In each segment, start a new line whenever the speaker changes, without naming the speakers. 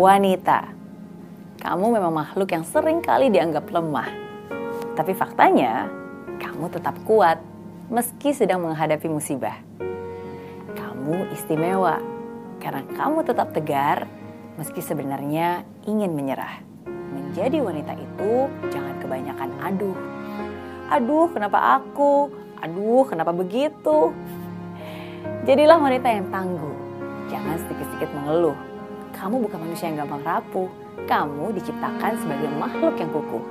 Wanita, kamu memang makhluk yang sering kali dianggap lemah. Tapi faktanya, kamu tetap kuat meski sedang menghadapi musibah. Kamu istimewa karena kamu tetap tegar meski sebenarnya ingin menyerah. Menjadi wanita itu jangan kebanyakan aduh. Aduh, kenapa aku? Aduh, kenapa begitu? Jadilah wanita yang tangguh. Jangan sedikit-sedikit mengeluh kamu bukan manusia yang gampang rapuh. Kamu diciptakan sebagai makhluk yang kukuh.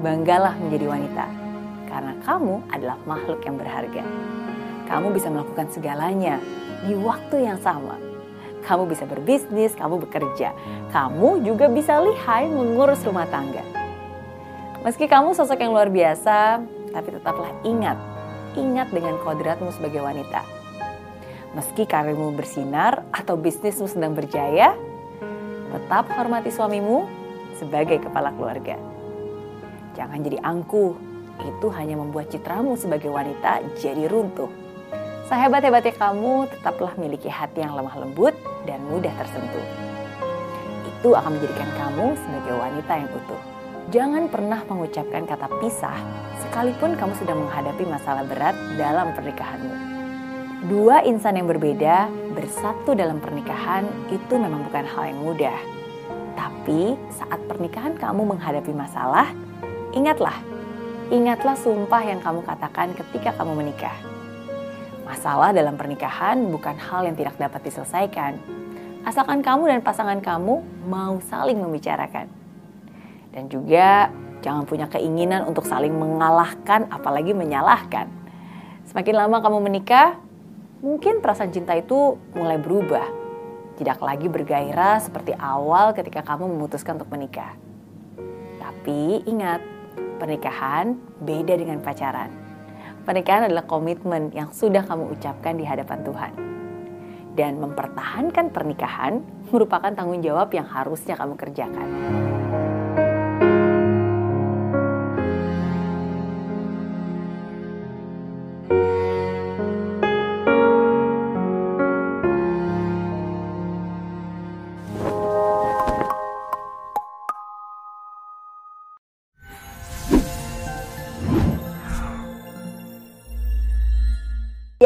Banggalah menjadi wanita, karena kamu adalah makhluk yang berharga. Kamu bisa melakukan segalanya di waktu yang sama. Kamu bisa berbisnis, kamu bekerja. Kamu juga bisa lihai mengurus rumah tangga. Meski kamu sosok yang luar biasa, tapi tetaplah ingat, ingat dengan kodratmu sebagai wanita Meski karirmu bersinar atau bisnismu sedang berjaya, tetap hormati suamimu sebagai kepala keluarga. Jangan jadi angkuh, itu hanya membuat citramu sebagai wanita jadi runtuh. Sehebat-hebatnya kamu, tetaplah miliki hati yang lemah lembut dan mudah tersentuh. Itu akan menjadikan kamu sebagai wanita yang utuh. Jangan pernah mengucapkan kata pisah, sekalipun kamu sedang menghadapi masalah berat dalam pernikahanmu. Dua insan yang berbeda bersatu dalam pernikahan itu memang bukan hal yang mudah. Tapi saat pernikahan kamu menghadapi masalah, ingatlah, ingatlah sumpah yang kamu katakan ketika kamu menikah. Masalah dalam pernikahan bukan hal yang tidak dapat diselesaikan. Asalkan kamu dan pasangan kamu mau saling membicarakan. Dan juga jangan punya keinginan untuk saling mengalahkan apalagi menyalahkan. Semakin lama kamu menikah, mungkin perasaan cinta itu mulai berubah. Tidak lagi bergairah seperti awal ketika kamu memutuskan untuk menikah. Tapi ingat, pernikahan beda dengan pacaran. Pernikahan adalah komitmen yang sudah kamu ucapkan di hadapan Tuhan. Dan mempertahankan pernikahan merupakan tanggung jawab yang harusnya kamu kerjakan.